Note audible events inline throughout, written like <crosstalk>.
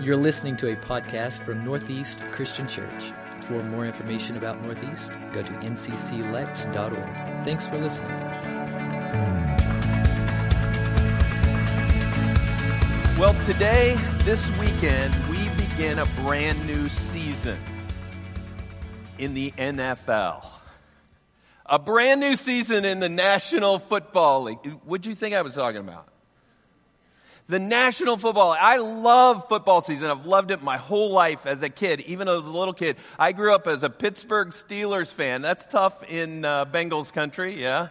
You're listening to a podcast from Northeast Christian Church. For more information about Northeast, go to ncclex.org. Thanks for listening. Well, today, this weekend, we begin a brand new season in the NFL. A brand new season in the National Football League. What'd you think I was talking about? The National Football. I love football season. I've loved it my whole life as a kid, even as a little kid. I grew up as a Pittsburgh Steelers fan. That's tough in uh, Bengals country, yeah.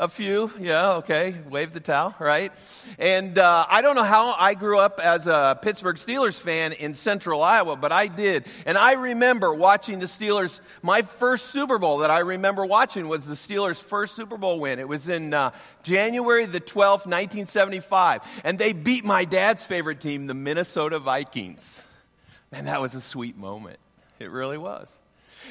A few, yeah, okay. Wave the towel, right? And uh, I don't know how I grew up as a Pittsburgh Steelers fan in central Iowa, but I did. And I remember watching the Steelers. My first Super Bowl that I remember watching was the Steelers' first Super Bowl win. It was in uh, January the 12th, 1975. And they beat my dad's favorite team, the Minnesota Vikings. Man, that was a sweet moment. It really was.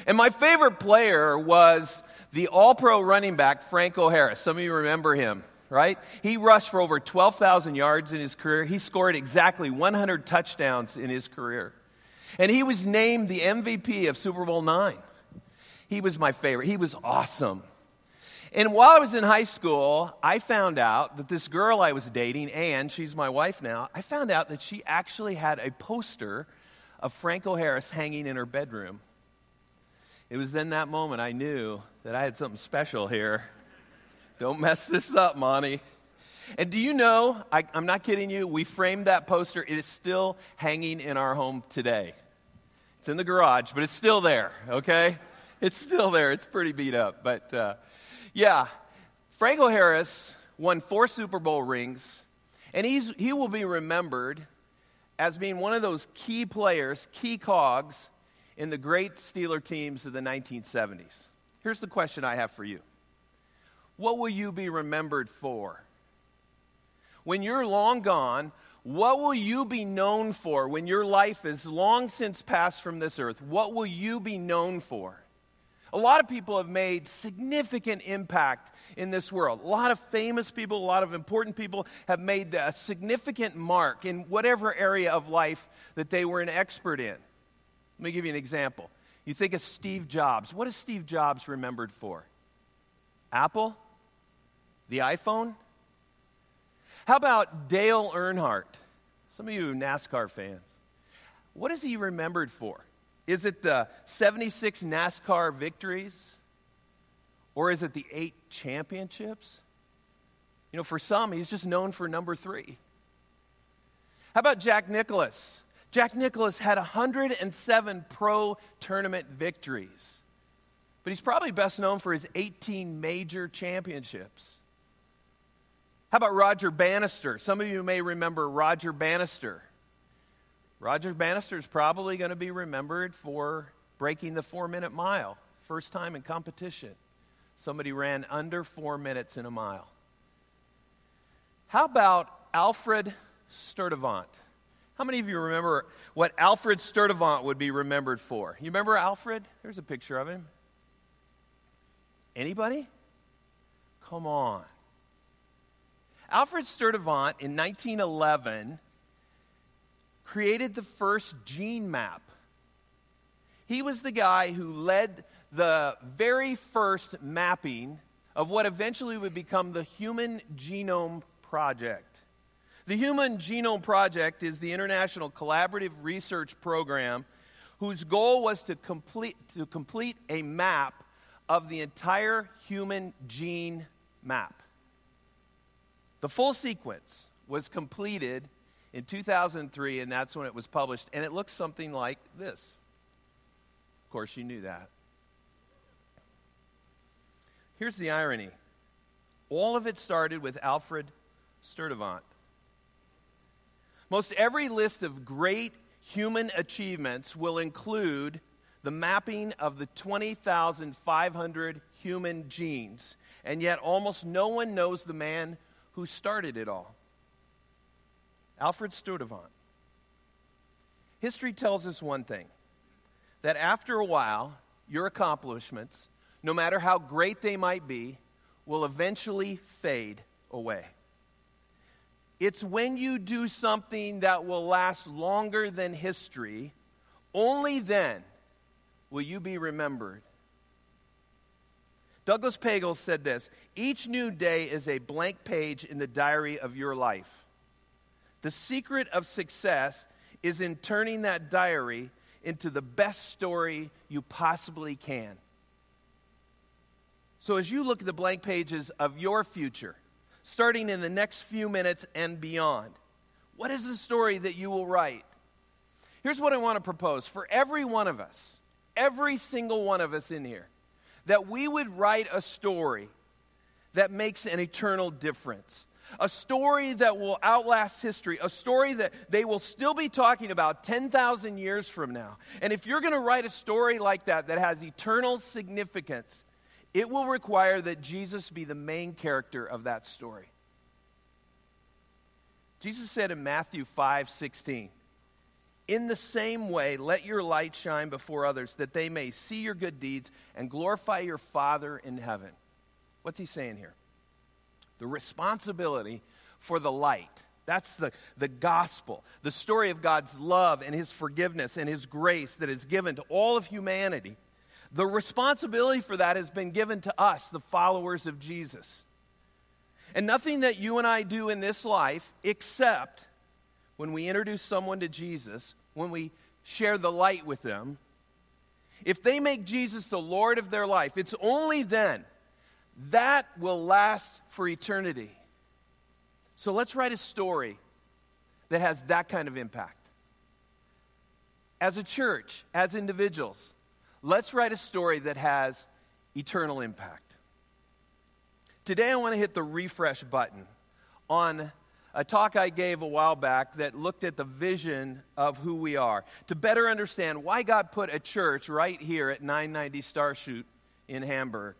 And my favorite player was the all pro running back, Franco Harris. Some of you remember him, right? He rushed for over 12,000 yards in his career. He scored exactly 100 touchdowns in his career. And he was named the MVP of Super Bowl nine. He was my favorite. He was awesome. And while I was in high school, I found out that this girl I was dating, Anne, she's my wife now, I found out that she actually had a poster of Franco Harris hanging in her bedroom. It was then that moment I knew that I had something special here. Don't mess this up, Monty. And do you know, I, am not kidding you, we framed that poster. It is still hanging in our home today. It's in the garage, but it's still there, okay? It's still there. It's pretty beat up. But uh, yeah, Franco Harris won four Super Bowl rings, and he's, he will be remembered as being one of those key players, key cogs in the great Steeler teams of the 1970s. Here's the question I have for you What will you be remembered for? When you're long gone, what will you be known for when your life is long since passed from this earth? What will you be known for? A lot of people have made significant impact in this world. A lot of famous people, a lot of important people have made a significant mark in whatever area of life that they were an expert in. Let me give you an example. You think of Steve Jobs. What is Steve Jobs remembered for? Apple? The iPhone? How about Dale Earnhardt? Some of you NASCAR fans. What is he remembered for? Is it the 76 NASCAR victories? Or is it the eight championships? You know, for some, he's just known for number three. How about Jack Nicklaus? Jack Nicklaus had 107 pro tournament victories, but he's probably best known for his 18 major championships. How about Roger Bannister? Some of you may remember Roger Bannister. Roger Bannister is probably going to be remembered for breaking the four minute mile, first time in competition. Somebody ran under four minutes in a mile. How about Alfred Sturtevant? How many of you remember what Alfred Sturtevant would be remembered for? You remember Alfred? There's a picture of him. Anybody? Come on. Alfred Sturtevant in 1911 created the first gene map. He was the guy who led the very first mapping of what eventually would become the Human Genome Project. The Human Genome Project is the international collaborative research program whose goal was to complete, to complete a map of the entire human gene map. The full sequence was completed in 2003, and that's when it was published, and it looks something like this. Of course, you knew that. Here's the irony all of it started with Alfred Sturtevant. Most every list of great human achievements will include the mapping of the 20,500 human genes, and yet almost no one knows the man who started it all Alfred Sturtevant. History tells us one thing that after a while, your accomplishments, no matter how great they might be, will eventually fade away. It's when you do something that will last longer than history, only then will you be remembered. Douglas Pagels said this Each new day is a blank page in the diary of your life. The secret of success is in turning that diary into the best story you possibly can. So, as you look at the blank pages of your future, starting in the next few minutes and beyond, what is the story that you will write? Here's what I want to propose for every one of us, every single one of us in here, that we would write a story that makes an eternal difference a story that will outlast history, a story that they will still be talking about 10,000 years from now. And if you're going to write a story like that, that has eternal significance, it will require that Jesus be the main character of that story. Jesus said in Matthew 5 16, In the same way, let your light shine before others, that they may see your good deeds and glorify your Father in heaven. What's he saying here? the responsibility for the light. That's the, the gospel, the story of God's love and his forgiveness and his grace that is given to all of humanity. The responsibility for that has been given to us, the followers of Jesus. And nothing that you and I do in this life, except when we introduce someone to Jesus, when we share the light with them, if they make Jesus the Lord of their life, it's only then that will last for eternity. So let's write a story that has that kind of impact. As a church, as individuals, let's write a story that has eternal impact. Today, I want to hit the refresh button on a talk I gave a while back that looked at the vision of who we are to better understand why God put a church right here at 990 Starshoot in Hamburg.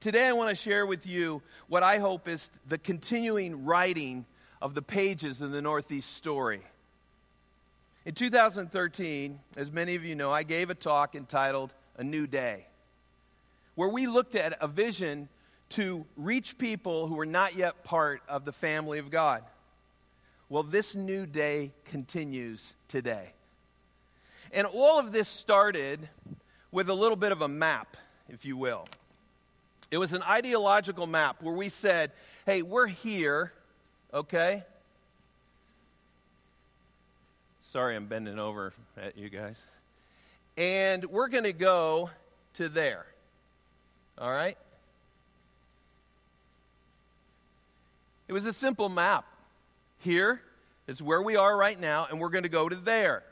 Today, I want to share with you what I hope is the continuing writing of the pages in the Northeast story. In 2013, as many of you know, I gave a talk entitled A New Day, where we looked at a vision to reach people who were not yet part of the family of God. Well, this new day continues today. And all of this started with a little bit of a map, if you will. It was an ideological map where we said, hey, we're here, okay? Sorry, I'm bending over at you guys. And we're going to go to there, all right? It was a simple map. Here is where we are right now, and we're going to go to there.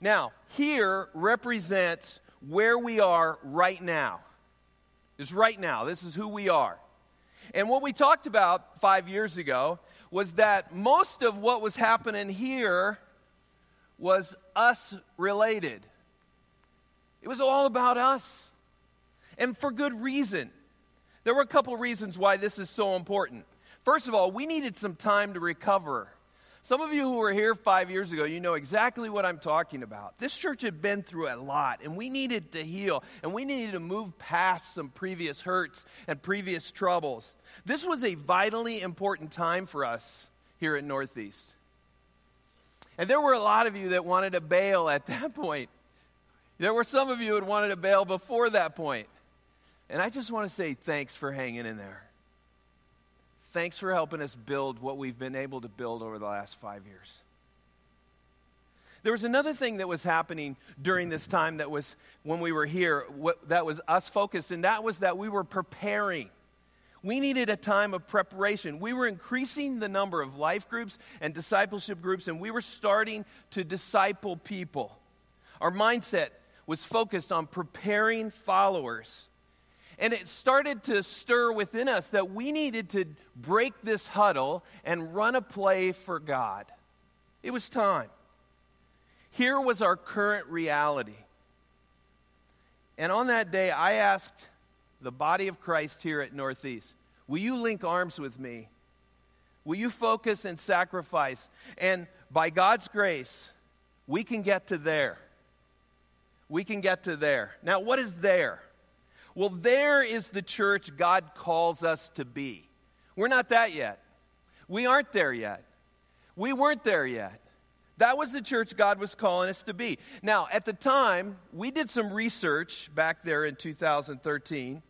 Now, here represents where we are right now is right now. This is who we are. And what we talked about five years ago was that most of what was happening here was us related. It was all about us. And for good reason. There were a couple reasons why this is so important. First of all, we needed some time to recover some of you who were here five years ago, you know exactly what I'm talking about. This church had been through a lot, and we needed to heal, and we needed to move past some previous hurts and previous troubles. This was a vitally important time for us here at Northeast. And there were a lot of you that wanted to bail at that <laughs> point. There were some of you that wanted to bail before that point. And I just want to say thanks for hanging in there. Thanks for helping us build what we've been able to build over the last five years. There was another thing that was happening during this time that was when we were here, what, that was us focused, and that was that we were preparing. We needed a time of preparation. We were increasing the number of life groups and discipleship groups, and we were starting to disciple people. Our mindset was focused on preparing followers and it started to stir within us that we needed to break this huddle and run a play for God. It was time. Here was our current reality. And on that day, I asked the body of Christ here at Northeast, Will you link arms with me? Will you focus and sacrifice? And by God's grace, we can get to there. We can get to there. Now, what is there? Well, there is the church God calls us to be. We're not that yet. We aren't there yet. We weren't there yet. That was the church God was calling us to be. Now, at the time, we did some research back there in 2013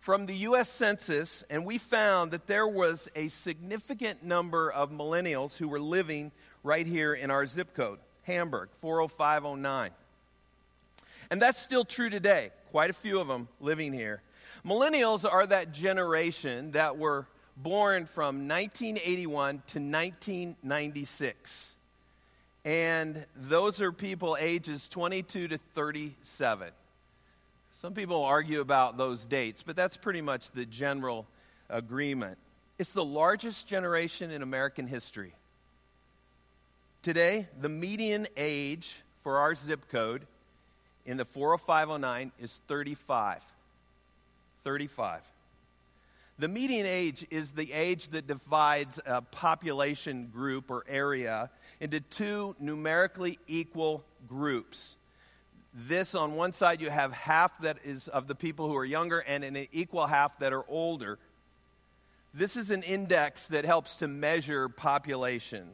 from the U.S. Census, and we found that there was a significant number of millennials who were living right here in our zip code, Hamburg, 40509. And that's still true today. Quite a few of them living here. Millennials are that generation that were born from 1981 to 1996. And those are people ages 22 to 37. Some people argue about those dates, but that's pretty much the general agreement. It's the largest generation in American history. Today, the median age for our zip code in the 40509 is 35. 35. The median age is the age that divides a population group or area into two numerically equal groups. This, on one side, you have half that is of the people who are younger, and an equal half that are older. This is an index that helps to measure population.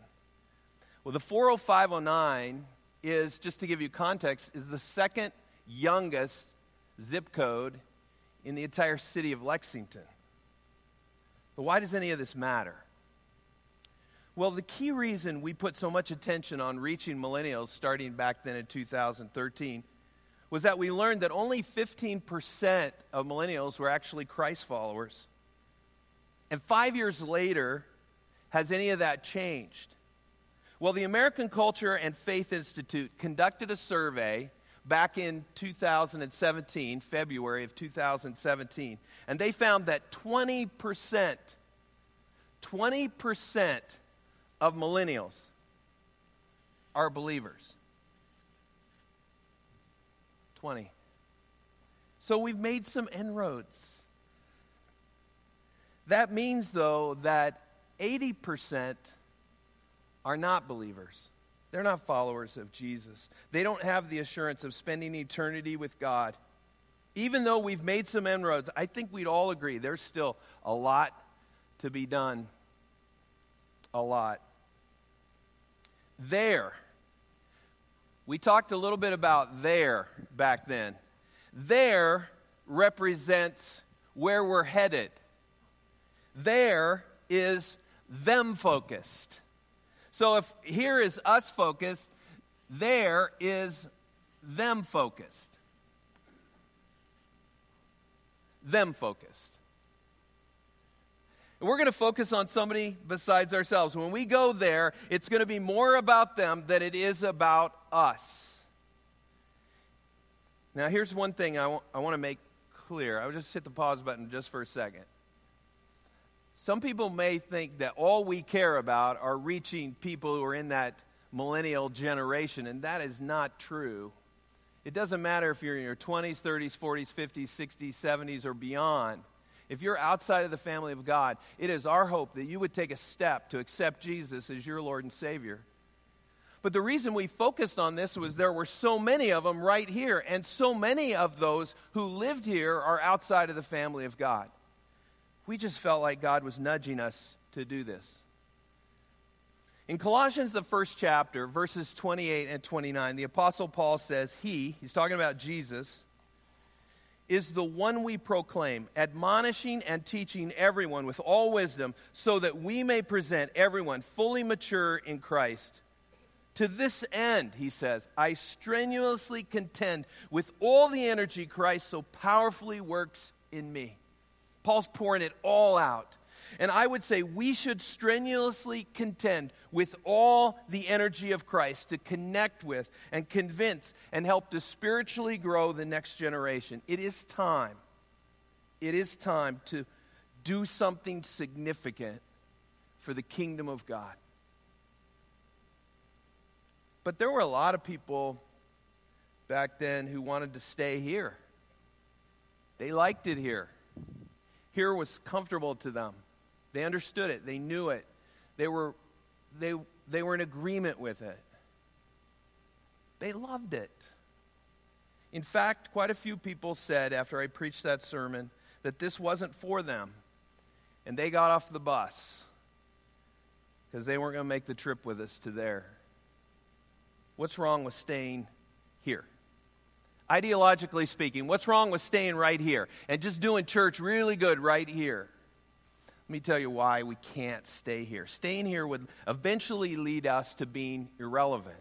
Well, the 40509 is, just to give you context, is the second youngest zip code in the entire city of Lexington. But why does any of this matter? Well, the key reason we put so much attention on reaching millennials starting back then in 2013 was that we learned that only 15% of millennials were actually Christ followers. And five years later, has any of that changed? Well, the American Culture and Faith Institute conducted a survey back in 2017, February of 2017, and they found that 20%, 20% of millennials are believers. 20. So we've made some inroads. That means, though, that 80% are not believers. They're not followers of Jesus. They don't have the assurance of spending eternity with God. Even though we've made some inroads, I think we'd all agree there's still a lot to be done. A lot. There. We talked a little bit about there back then. There represents where we're headed. There is them focused. So if here is us focused, there is them focused. Them focused. We're going to focus on somebody besides ourselves. When we go there, it's going to be more about them than it is about us. Now, here's one thing I want to make clear. I'll just hit the pause button just for a second. Some people may think that all we care about are reaching people who are in that millennial generation, and that is not true. It doesn't matter if you're in your 20s, 30s, 40s, 50s, 60s, 70s, or beyond. If you're outside of the family of God, it is our hope that you would take a step to accept Jesus as your Lord and Savior. But the reason we focused on this was there were so many of them right here, and so many of those who lived here are outside of the family of God we just felt like God was nudging us to do this. In Colossians, the first chapter, verses 28 and 29, the Apostle Paul says, He, he's talking about Jesus, is the one we proclaim, admonishing and teaching everyone with all wisdom, so that we may present everyone fully mature in Christ. To this end, he says, I strenuously contend with all the energy Christ so powerfully works in me. Paul's pouring it all out. And I would say we should strenuously contend with all the energy of Christ to connect with and convince and help to spiritually grow the next generation. It is time. It is time to do something significant for the kingdom of God. But there were a lot of people back then who wanted to stay here. They liked it here here was comfortable to them. They understood it, they knew it, they were, they, they were in agreement with it. They loved it. In fact, quite a few people said after I preached that sermon that this wasn't for them. And they got off the bus because they weren't going to make the trip with us to there. What's wrong with staying here? Ideologically speaking, what's wrong with staying right here and just doing church really good right here? Let me tell you why we can't stay here. Staying here would eventually lead us to being irrelevant.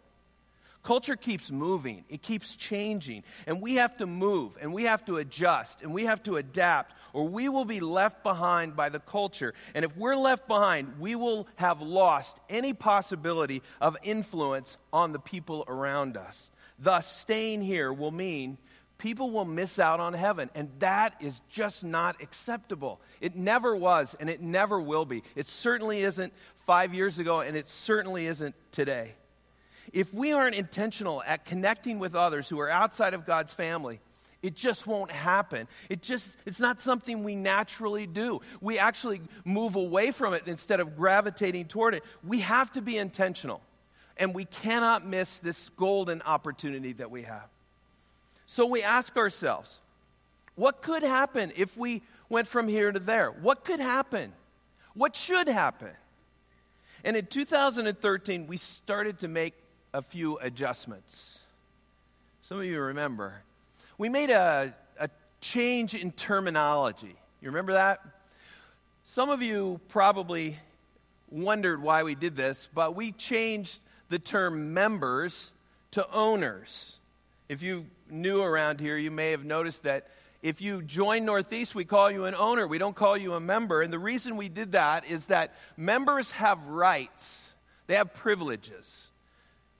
Culture keeps moving, it keeps changing, and we have to move, and we have to adjust, and we have to adapt, or we will be left behind by the culture. And if we're left behind, we will have lost any possibility of influence on the people around us. Thus, staying here will mean people will miss out on heaven, and that is just not acceptable. It never was, and it never will be. It certainly isn't five years ago, and it certainly isn't today if we aren't intentional at connecting with others who are outside of God's family, it just won't happen. It just it's not something we naturally do. We actually move away from it instead of gravitating toward it. We have to be intentional. And we cannot miss this golden opportunity that we have. So we ask ourselves, what could happen if we went from here to there? What could happen? What should happen? And in 2013, we started to make a few adjustments. Some of you remember. We made a, a change in terminology. You remember that? Some of you probably wondered why we did this, but we changed the term members to owners. If you new around here, you may have noticed that if you join Northeast, we call you an owner. We don't call you a member. And the reason we did that is that members have rights, they have privileges.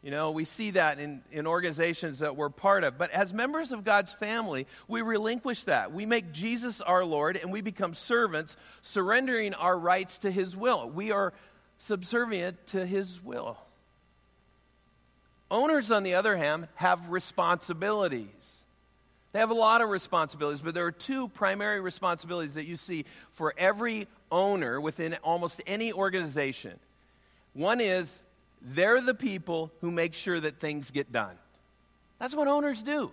You know, we see that in, in organizations that we're part of. But as members of God's family, we relinquish that. We make Jesus our Lord and we become servants, surrendering our rights to His will. We are subservient to His will. Owners, on the other hand, have responsibilities. They have a lot of responsibilities, but there are two primary responsibilities that you see for every owner within almost any organization. One is they're the people who make sure that things get done. That's what owners do.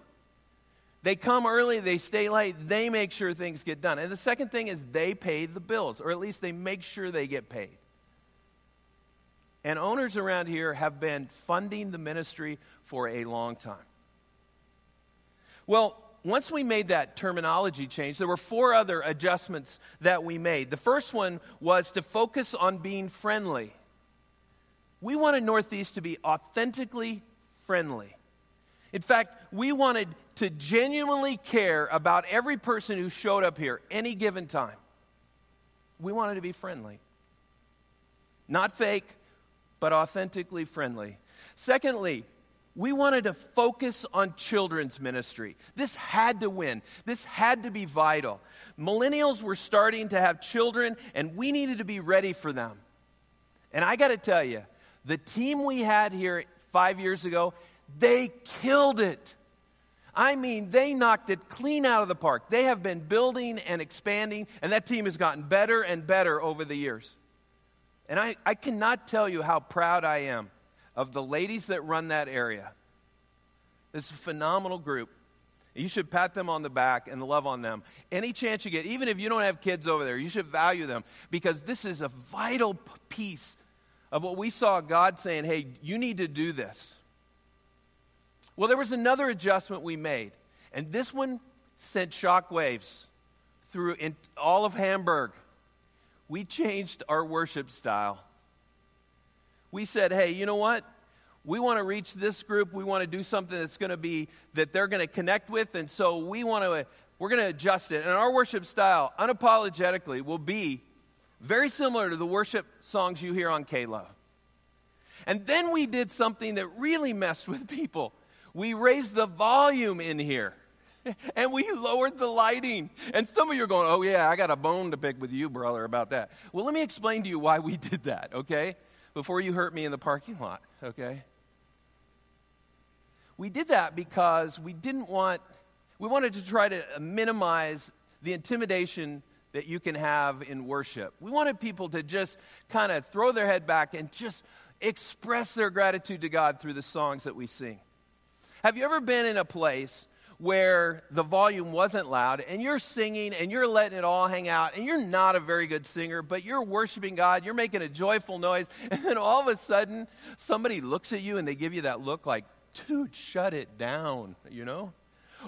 They come early, they stay late, they make sure things get done. And the second thing is they pay the bills, or at least they make sure they get paid. And owners around here have been funding the ministry for a long time. Well, once we made that terminology change, there were four other adjustments that we made. The first one was to focus on being friendly. We wanted Northeast to be authentically friendly. In fact, we wanted to genuinely care about every person who showed up here any given time. We wanted to be friendly. Not fake, but authentically friendly. Secondly, we wanted to focus on children's ministry. This had to win. This had to be vital. Millennials were starting to have children, and we needed to be ready for them. And I got to tell you, the team we had here five years ago, they killed it. I mean, they knocked it clean out of the park. They have been building and expanding, and that team has gotten better and better over the years. And I, I cannot tell you how proud I am of the ladies that run that area. This is a phenomenal group. You should pat them on the back and love on them. Any chance you get, even if you don't have kids over there, you should value them because this is a vital piece of what we saw God saying, hey, you need to do this. Well, there was another adjustment we made, and this one sent shockwaves through in all of Hamburg. We changed our worship style. We said, hey, you know what? We want to reach this group. We want to do something that's going to be that they're going to connect with, and so we want to we're going to adjust it. And our worship style, unapologetically, will be very similar to the worship songs you hear on K-Love. And then we did something that really messed with people. We raised the volume in here. <laughs> And we lowered the lighting. And some of you are going, oh, yeah, I got a bone to pick with you, brother, about that. Well, let me explain to you why we <laughs> did that, okay? Before you hurt me in the parking lot, okay? We did that because we didn't want, we wanted to try to minimize the intimidation that you can have in worship. We wanted people to just kind of throw their head back and just express their gratitude to God through the songs that we sing. Have you ever been in a place where the volume wasn't loud and you're singing and you're letting it all hang out and you're not a very good singer, but you're worshiping God, you're making a joyful noise, <laughs> and then all of a sudden somebody looks at you and they give you that look like, dude, shut it down, you know?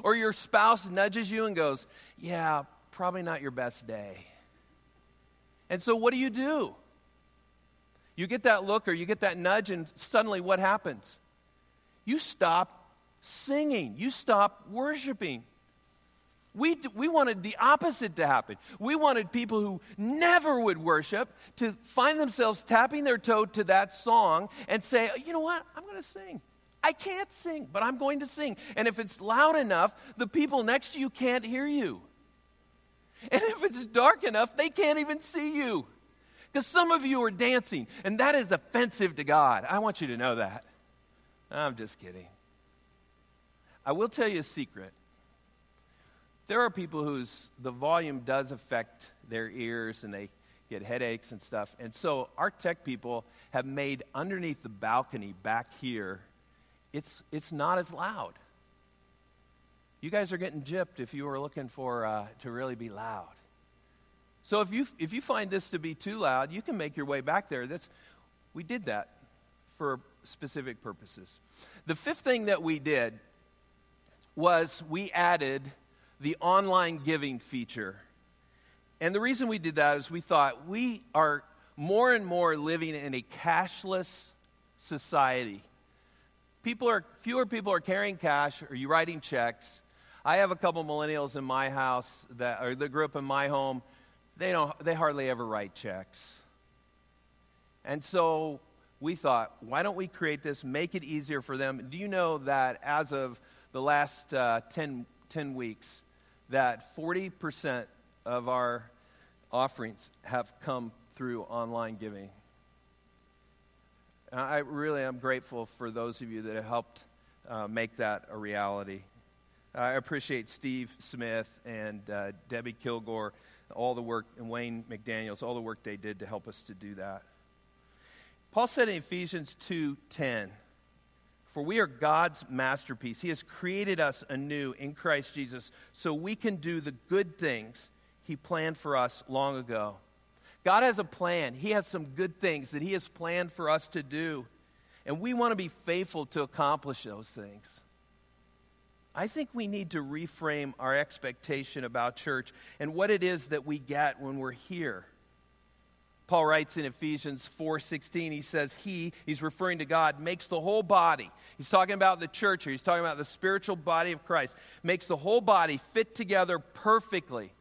Or your spouse nudges you and goes, yeah, probably not your best day. And so what do you do? You get that look or you get that nudge, and suddenly what happens? You stop singing, you stop worshiping. We, we wanted the opposite to happen. We wanted people who never would worship to find themselves tapping their toe to that song and say, you know what? I'm going to sing. I can't sing, but I'm going to sing. And if it's loud enough, the people next to you can't hear you. And if it's dark enough, they can't even see you. Because some of you are dancing, and that is offensive to God. I want you to know that. I'm just kidding. I will tell you a secret. There are people whose the volume does affect their ears and they get headaches and stuff. And so our tech people have made underneath the balcony back here, it's, it's not as loud. You guys are getting gypped if you were looking for uh, to really be loud. So if you if you find this to be too loud, you can make your way back there. That's we did that for specific purposes. The fifth thing that we did was we added the online giving feature. And the reason we did that is we thought we are more and more living in a cashless society. People are fewer people are carrying cash or you writing checks. I have a couple millennials in my house that or that grew up in my home. They don't they hardly ever write checks. And so we thought, why don't we create this, make it easier for them? Do you know that as of the last uh, 10, 10 weeks that 40% of our offerings have come through online giving. I really am grateful for those of you that have helped uh, make that a reality. I appreciate Steve Smith and uh, Debbie Kilgore, all the work, and Wayne McDaniels, all the work they did to help us to do that. Paul said in Ephesians 2:10, for we are God's masterpiece. He has created us anew in Christ Jesus so we can do the good things He planned for us long ago. God has a plan, He has some good things that He has planned for us to do. And we want to be faithful to accomplish those things. I think we need to reframe our expectation about church and what it is that we get when we're here. Paul writes in Ephesians 4:16 he says he he's referring to God makes the whole body. He's talking about the church here. He's talking about the spiritual body of Christ. Makes the whole body fit together perfectly.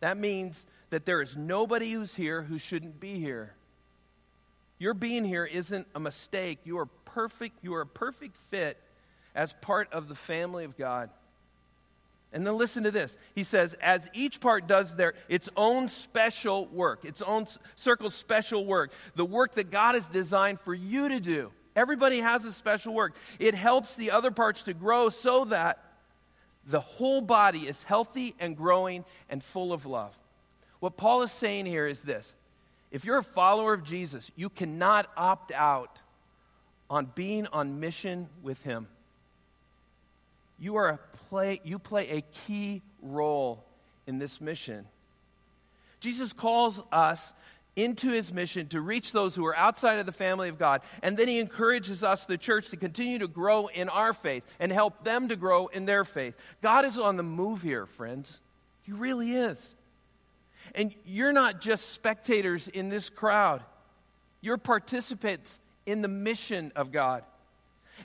That means that there is nobody who's here who shouldn't be here. Your being here isn't a mistake. You are perfect. You are a perfect fit as part of the family of God. And then listen to this. He says, as each part does their its own special work, its own circle special work, the work that God has designed for you to do. Everybody has a special work. It helps the other parts to grow so that the whole body is healthy and growing and full of love. What Paul is saying here is this if you're a follower of Jesus, you cannot opt out on being on mission with him you are a play you play a key role in this mission. Jesus calls us into his mission to reach those who are outside of the family of god and then he encourages us the church to continue to grow in our faith and help them to grow in their faith. God is on the move here friends. He really is. And you're not just spectators in this crowd. You're participants in the mission of god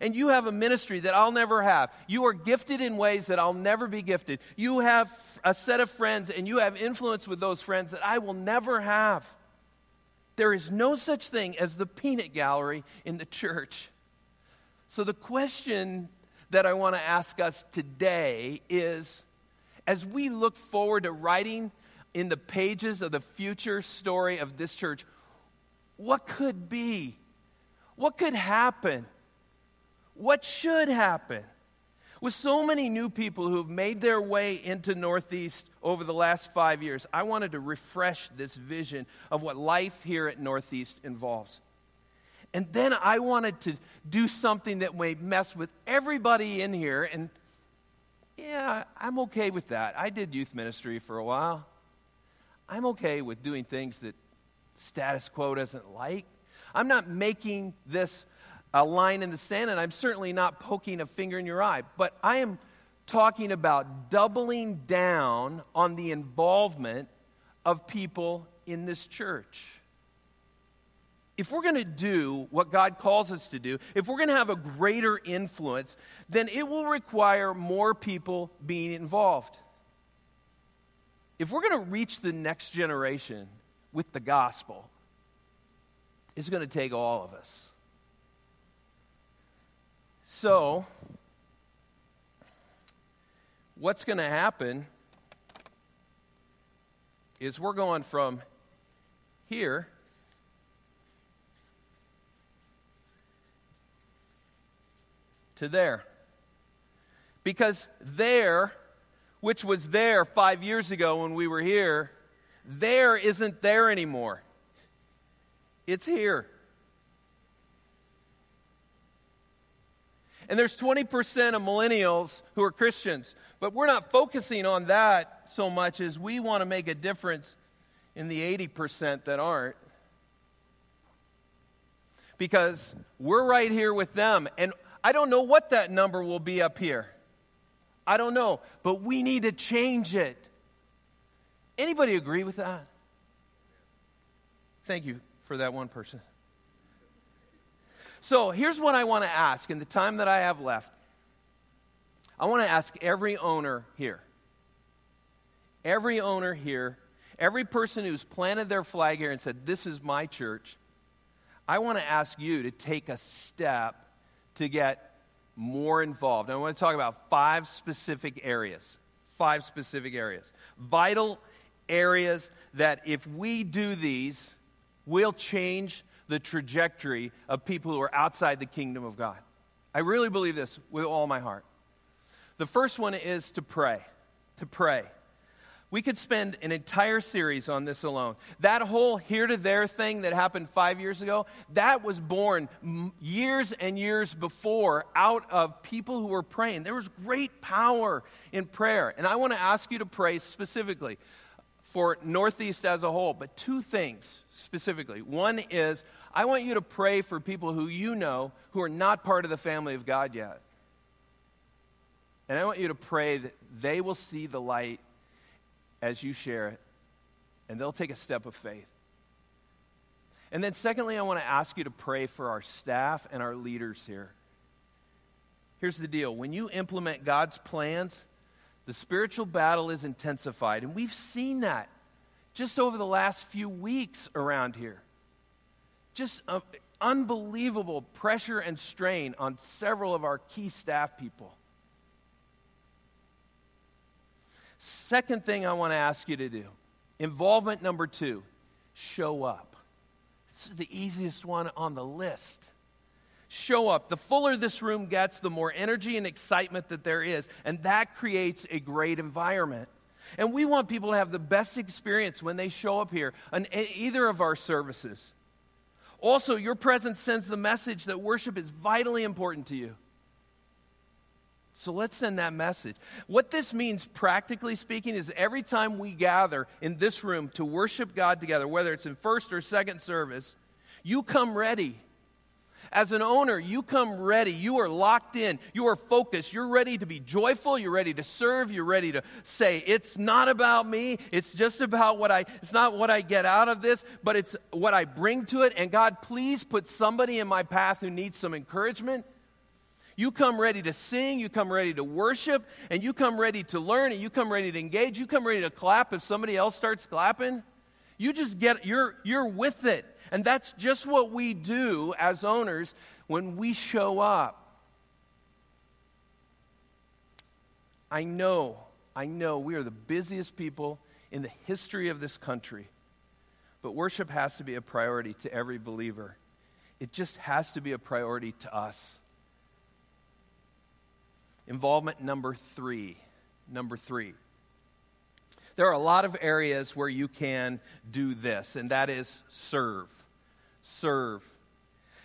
and you have a ministry that I'll never have. You are gifted in ways that I'll never be gifted. You have a set of friends and you have influence with those friends that I will never have. There is no such thing as the peanut gallery in the church. So, the question that I want to ask us today is as we look forward to writing in the pages of the future story of this church, what could be? What could happen? What should happen. With so many new people who've made their way into Northeast over the last five years, I wanted to refresh this vision of what life here at Northeast involves. And then I wanted to do something that may mess with everybody in here. And yeah, I'm okay with that. I did youth ministry for a while. I'm okay with doing things that status quo doesn't like. I'm not making this a line in the sand, and I'm certainly not poking a finger in your eye, but I am talking about doubling down on the involvement of people in this church. If we're going to do what God calls us to do, if we're going to have a greater influence, then it will require more people being involved. If we're going to reach the next generation with the gospel, it's going to take all of us. So, what's going to happen is we're going from here to there. Because there, which was there five years ago when we were here, there isn't there anymore. It's here. And there's 20% of millennials who are Christians, but we're not focusing on that so much as we want to make a difference in the 80% that aren't. Because we're right here with them, and I don't know what that number will be up here. I don't know, but we need to change it. Anybody agree with that? Thank you for that one person. So here's what I want to ask in the time that I have left. I want to ask every owner here, every owner here, every person who's planted their flag here and said, This is my church, I want to ask you to take a step to get more involved. And I want to talk about five specific areas. Five specific areas. Vital areas that if we do these, will change the trajectory of people who are outside the kingdom of God. I really believe this with all my heart. The first one is to pray. To pray. We could spend an entire series on this alone. That whole here to there thing that happened five years ago, that was born years and years before out of people who were praying. There was great power in prayer. And I want to ask you to pray specifically for Northeast as a whole, but two things specifically. One is I want you to pray for people who you know who are not part of the family of God yet. And I want you to pray that they will see the light as you share it, and they'll take a step of faith. And then, secondly, I want to ask you to pray for our staff and our leaders here. Here's the deal when you implement God's plans, the spiritual battle is intensified. And we've seen that just over the last few weeks around here. Just uh, unbelievable pressure and strain on several of our key staff people. Second thing I want to ask you to do involvement number two show up. This is the easiest one on the list. Show up. The fuller this room gets, the more energy and excitement that there is, and that creates a great environment. And we want people to have the best experience when they show up here on either of our services. Also, your presence sends the message that worship is vitally important to you. So let's send that message. What this means, practically speaking, is every time we gather in this room to worship God together, whether it's in first or second service, you come ready. As an owner, you come ready. You are locked in. You are focused. You're ready to be joyful. You're ready to serve. You're ready to say, it's not about me. It's just about what I, it's not what I get out of this, but it's what I bring to it. And God, please put somebody in my path who needs some encouragement you come ready to sing, you come ready to worship, and you come ready to learn, and you come ready to engage, you come ready to clap if somebody else starts clapping. You just get, you're, you're with it. And that's just what we do as owners when we show up. I know, I know we are the busiest people in the history of this country. But worship has to be a priority to every believer. It just has to be a priority to us. Involvement number three. Number three. There are a lot of areas where you can do this, and that is serve. Serve.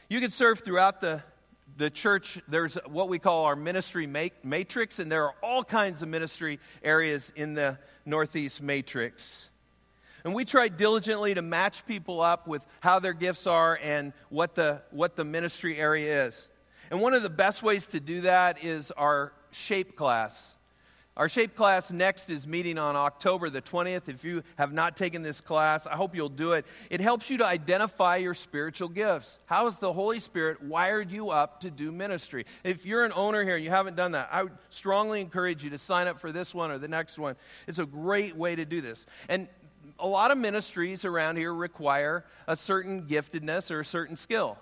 You can serve throughout the the church, there's what we call our ministry matrix, and there are all kinds of ministry areas in the Northeast matrix. And we try diligently to match people up with how their gifts are and what the, what the ministry area is. And one of the best ways to do that is our shape class. Our shape class next is meeting on October the 20th. If you have not taken this class, I hope you'll do it. It helps you to identify your spiritual gifts. How has the Holy Spirit wired you up to do ministry? If you're an owner here and you haven't done that, I would strongly encourage you to sign up for this one or the next one. It's a great way to do this. And a lot of ministries around here require a certain giftedness or a certain skill,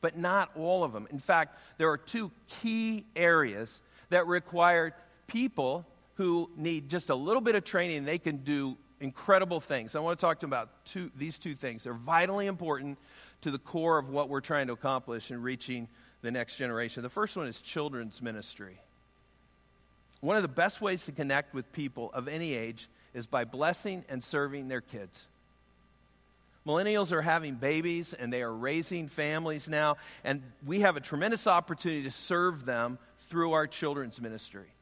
but not all of them. In fact, there are two key areas that require people who need just a little bit of training, they can do incredible things. I want to talk to them about two, these two things. They're vitally important to the core of what we're trying to accomplish in reaching the next generation. The first one is children's ministry. One of the best ways to connect with people of any age is by blessing and serving their kids. Millennials are having babies and they are raising families now, and we have a tremendous opportunity to serve them through our children's ministry.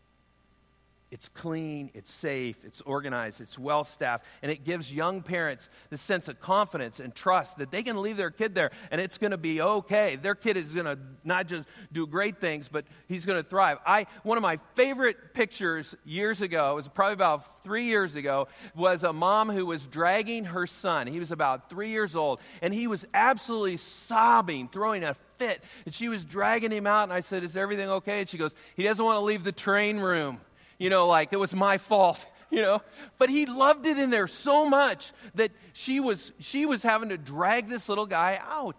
It's clean, it's safe, it's organized, it's well staffed, and it gives young parents the sense of confidence and trust that they can leave their kid there and it's going to be okay. Their kid is going to not just do great things, but he's going to thrive. I one of my favorite pictures years ago, it was probably about 3 years ago, was a mom who was dragging her son. He was about 3 years old, and he was absolutely sobbing, throwing a fit, and she was dragging him out and I said, "Is everything okay?" And she goes, "He doesn't want to leave the train room." You know, like it was my fault, <laughs> you know. But he loved it in there so much that she was, she was having to drag this little guy out.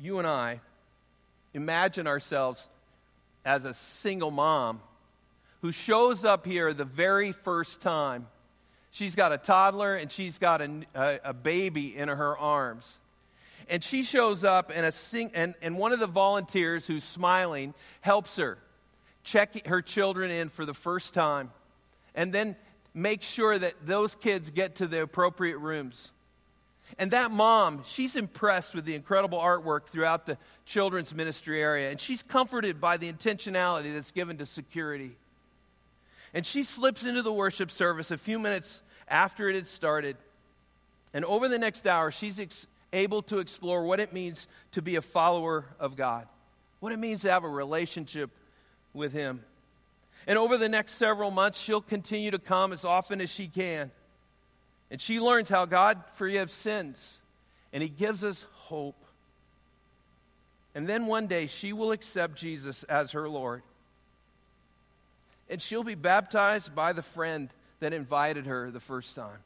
You and I imagine ourselves as a single mom who shows up here the very first time. She's got a toddler and she's got a, a, a baby in her arms. And she shows up, and, a sing, and, and one of the volunteers who's smiling helps her check her children in for the first time, and then make sure that those kids get to the appropriate rooms. And that mom, she's impressed with the incredible artwork throughout the children's ministry area, and she's comforted by the intentionality that's given to security. And she slips into the worship service a few minutes after it had started. And over the next hour, she's ex- able to explore what it means to be a follower of God, what it means to have a relationship with Him. And over the next several months, she'll continue to come as often as she can. And she learns how God forgives sins, and He gives us hope. And then one day, she will accept Jesus as her Lord. And she'll be baptized by the friend that invited her the first time.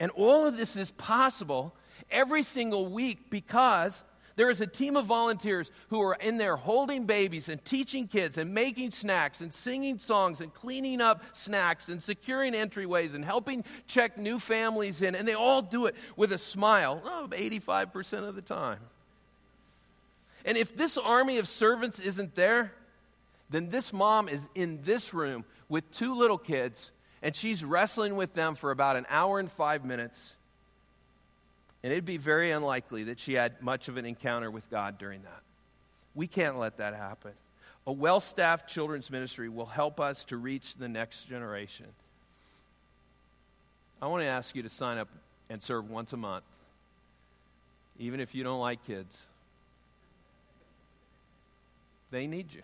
And all of this is possible every single week because there is a team of volunteers who are in there holding babies and teaching kids and making snacks and singing songs and cleaning up snacks and securing entryways and helping check new families in. And they all do it with a smile, oh, 85% of the time. And if this army of servants isn't there, then this mom is in this room with two little kids and she's wrestling with them for about an hour and five minutes. And it'd be very unlikely that she had much of an encounter with God during that. We can't let that happen. A well staffed children's ministry will help us to reach the next generation. I want to ask you to sign up and serve once a month, even if you don't like kids. They need you.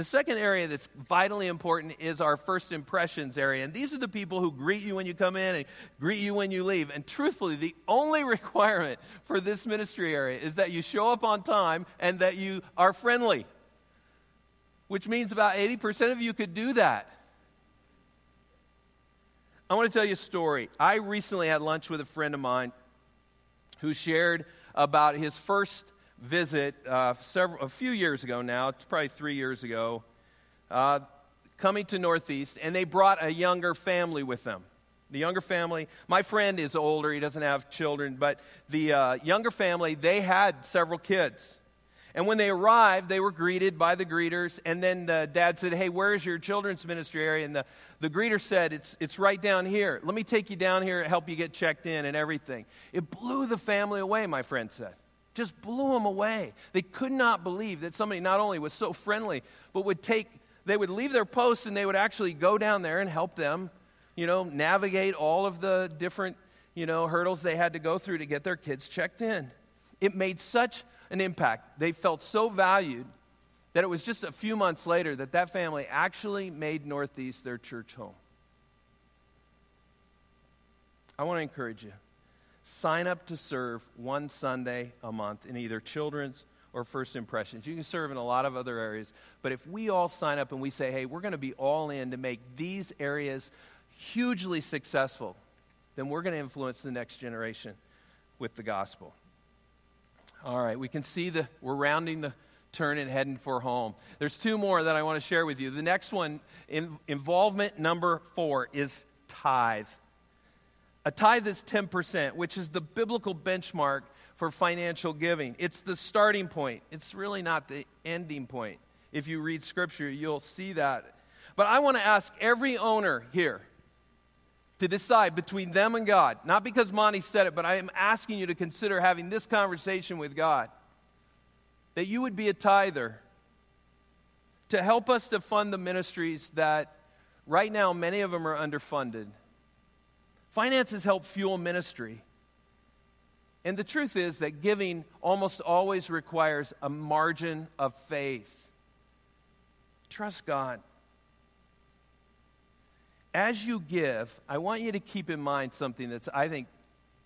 The second area that's vitally important is our first impressions area. And these are the people who greet you when you come in and greet you when you leave. And truthfully, the only <laughs> requirement for this ministry area is that you show up on time and that you are friendly, which means about 80% of you could do that. I want to tell you a story. I recently had lunch with a friend of mine who shared about his first visit uh, several, a few years ago now, it's probably three years ago, uh, coming to Northeast, and they brought a younger family with them. The younger family, my friend is older, he doesn't have children, but the uh, younger family, they had several kids. And when they arrived, they were greeted by the greeters. And then the dad said, Hey, where's your children's ministry area? And the, the greeter said, it's, it's right down here. Let me take you down here, help you get checked in and everything. It blew the family away, my friend said. Just blew them away. They could not believe that somebody not only was so friendly, but would take, they would leave their post and they would actually go down there and help them, you know, navigate all of the different, you know, hurdles they had to go through to get their kids checked in. It made such an impact. They felt so valued that it was just a few months later that that family actually made Northeast their church home. I want to encourage you. Sign up to serve one Sunday a month in either children's or first impressions. You can serve in a lot of other areas, but if we all sign up and we say, hey, we're going to be all in to make these areas hugely successful, then we're going to influence the next generation with the gospel. All right, we can see the we're rounding the turn and heading for home. There's two more that I want to share with you. The next one, in, involvement number four, is tithe. A tithe is 10%, which is the biblical benchmark for financial giving. It's the starting point, it's really not the ending point. If you read scripture, you'll see that. But I want to ask every owner here to decide between them and God. Not because Monty said it, but I am asking you to consider having this conversation with God. That you would be a tither to help us to fund the ministries that right now many of them are underfunded. Finances help fuel ministry. And the truth is that giving almost always requires a margin of faith. Trust God as you give, I want you to keep in mind something that's, I think,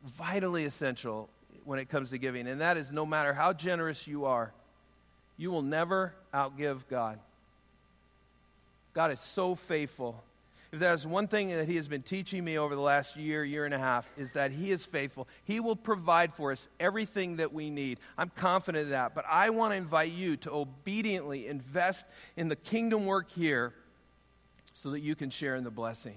vitally essential when it comes to giving, and that is no matter how generous you are, you will never outgive God. God is so faithful. If there's one thing that He has been teaching me over the last year, year and a half, is that He is faithful. He will provide for us everything that we need. I'm confident of that. But I want to invite you to obediently invest in the kingdom work here so that you can share in the blessing.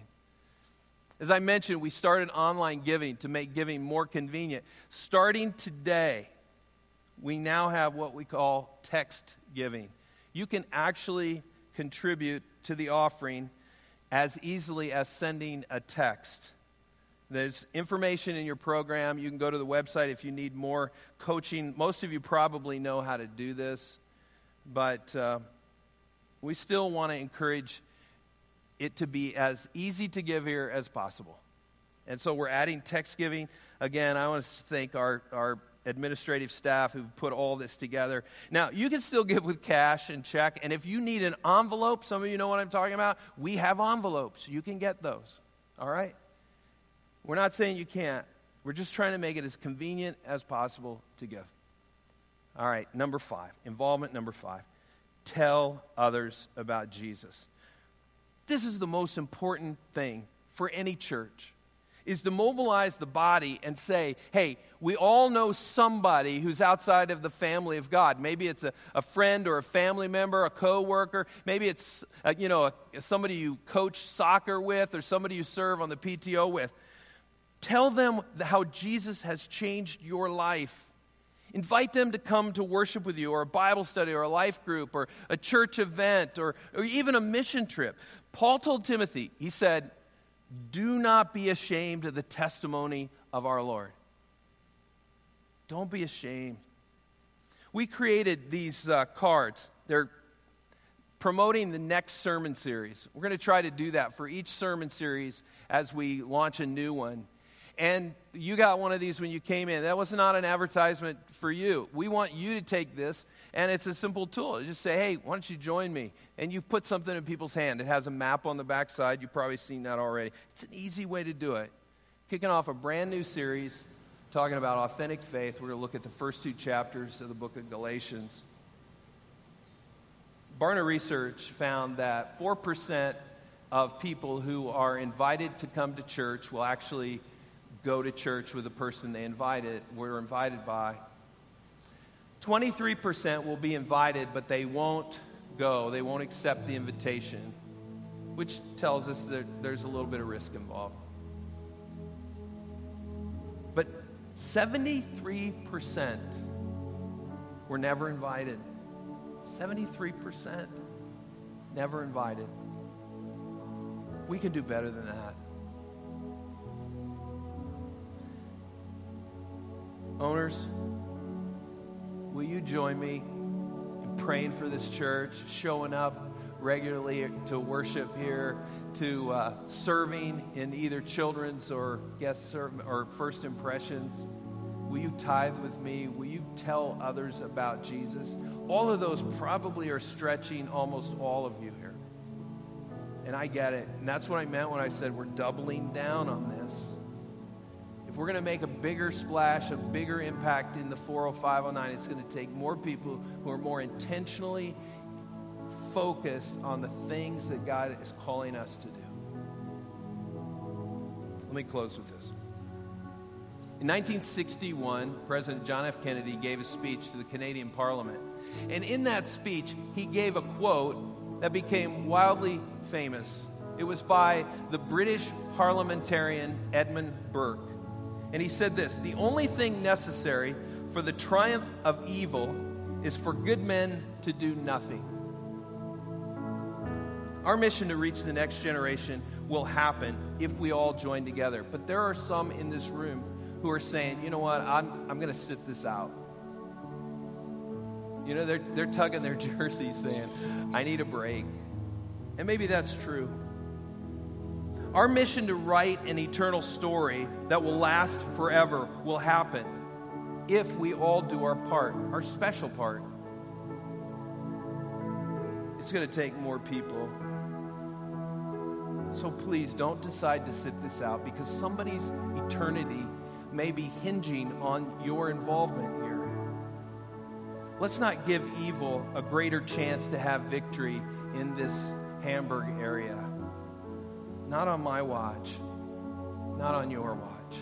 As I mentioned, we started online giving to make giving more convenient. Starting today, we now have what we call text giving. You can actually contribute to the offering as easily as sending a text. There's information in your program. You can go to the website if you need more coaching. Most of you probably know how to do this, but uh, we still want to encourage it to be as easy to give here as possible. And so we're adding text giving. Again, I want to thank our, our administrative staff who put all this together. Now, you can still give with cash and check. And if you need an envelope, some of you know what I'm talking about. We have envelopes. You can get those. All right? We're not saying you can't. We're just trying to make it as convenient as possible to give. All right, number five, involvement number five. Tell others about Jesus. This is the most important thing for any church is to mobilize the body and say, hey, we all know somebody who's outside of the family of God. Maybe it's a, a friend or a family member, a coworker. Maybe it's a, uh, you know a, somebody you coach soccer with or somebody you serve on the PTO with. Tell them how Jesus has changed your life. Invite them to come to worship with you, or a Bible study, or a life group, or a church event, or, or even a mission trip. Paul told Timothy, he said, Do not be ashamed of the testimony of our Lord. Don't be ashamed. We created these uh, cards. They're promoting the next sermon series. We're going to try to do that for each sermon series as we launch a new one and you got one of these when you came in. That was not an advertisement for you. We want you to take this, and it's a simple tool. You just say, hey, why don't you join me? And you put something in people's hand. It has a map on the back side. You've probably seen that already. It's an easy way to do it. Kicking off a brand new series talking about authentic faith. We're going to look at the first two chapters of the book of Galatians. Barna Research found that 4% of people who are invited to come to church will actually go to church with the person they invited, were invited by. 23% will be invited, but they won't go. They won't accept the invitation, which tells us that there's a little bit of risk involved. But 73% were never invited. 73% never invited. We can do better than that. Owners, will you join me in praying for this church, showing up regularly to worship here, to uh, serving in either children's or guest serve, or first impressions? Will you tithe with me? Will you tell others about Jesus? All of those probably are stretching almost all of you here. And I get it. And that's what I meant when I said we're doubling down on this. We're going to make a bigger splash, a bigger impact in the 40509, it's going to take more people who are more intentionally focused on the things that God is calling us to do. Let me close with this. In 1961, President John F. Kennedy gave a speech to the Canadian Parliament. And in that speech, he gave a quote that became wildly famous. It was by the British parliamentarian Edmund Burke. And he said this The only thing necessary for the triumph of evil is for good men to do nothing. Our mission to reach the next generation will happen if we all join together. But there are some in this room who are saying, you know what, I'm, I'm going to sit this out. You know, they're, they're tugging their <laughs> jersey saying, I need a break. And maybe that's true. Our mission to write an eternal story that will last forever will happen if we all do our part, our special part. It's going to take more people. So please don't decide to sit this out because somebody's eternity may be hinging on your involvement here. Let's not give evil a greater chance to have victory in this Hamburg area. Not on my watch, not on your watch.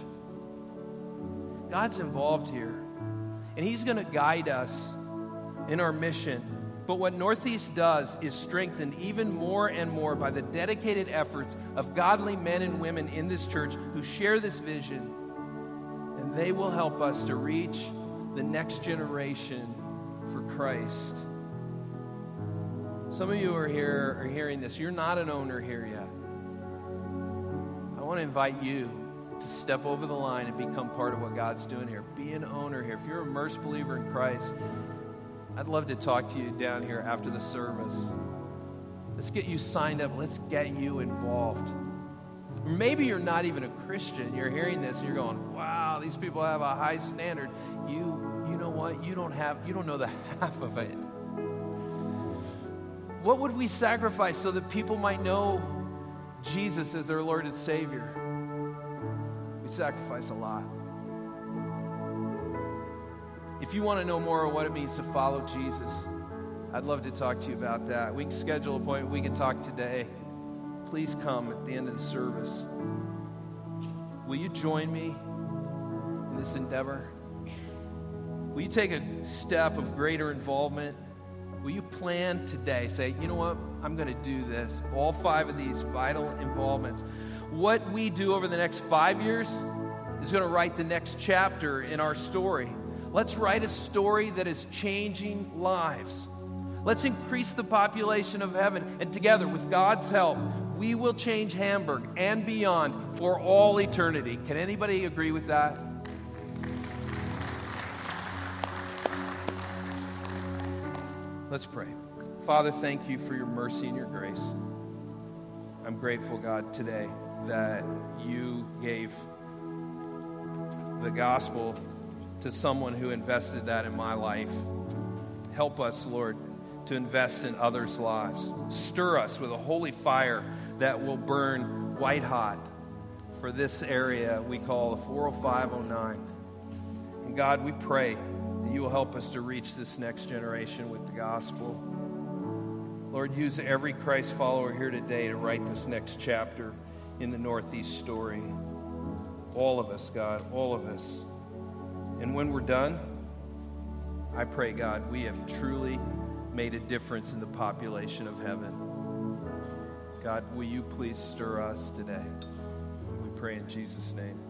God's involved here, and He's going to guide us in our mission. But what Northeast does is strengthened even more and more by the dedicated efforts of godly men and women in this church who share this vision And they will help us to reach the next generation for Christ. Some of you are here are hearing this. You're not an owner here yet. Want to invite you to step over the line and become part of what God's doing here. Be an owner here. If you're a immersed believer in Christ, I'd love to talk to you down here after the service. Let's get you signed up. Let's get you involved. Maybe you're not even a Christian. You're hearing this and you're going, wow, these people have a high standard. You, you know what? You don't have, you don't know the <laughs> half of it. What would we sacrifice so that people might know Jesus as their Lord and Savior? We sacrifice a lot. If you want to know more of what it means to follow Jesus, I'd love to talk to you about that. We can schedule a point, we can talk today please come at the end of the service. Will you join me in this endeavor? Will you take a step of greater involvement? Will you plan today? Say, you know what? I'm going to do this. All five of these vital involvements. What we do over the next five years is going to write the next chapter in our story. Let's write a story that is changing lives. Let's increase the population of heaven. And together, with God's help, we will change Hamburg and beyond for all eternity. Can anybody agree with that? Let's pray. Father, thank you for your mercy and your grace. I'm grateful, God, today that you gave the gospel to someone who invested that in my life. Help us, Lord, to invest in others' lives. Stir us with a holy fire that will burn white hot for this area we call the 40509. And God, we pray that you will help us to reach this next generation with the gospel. Lord, use every Christ follower here today to write this next chapter in the Northeast story. All of us, God, all of us. And when we're done, I pray, God, we have truly made a difference in the population of heaven. God, will you please stir us today? We pray in Jesus' name.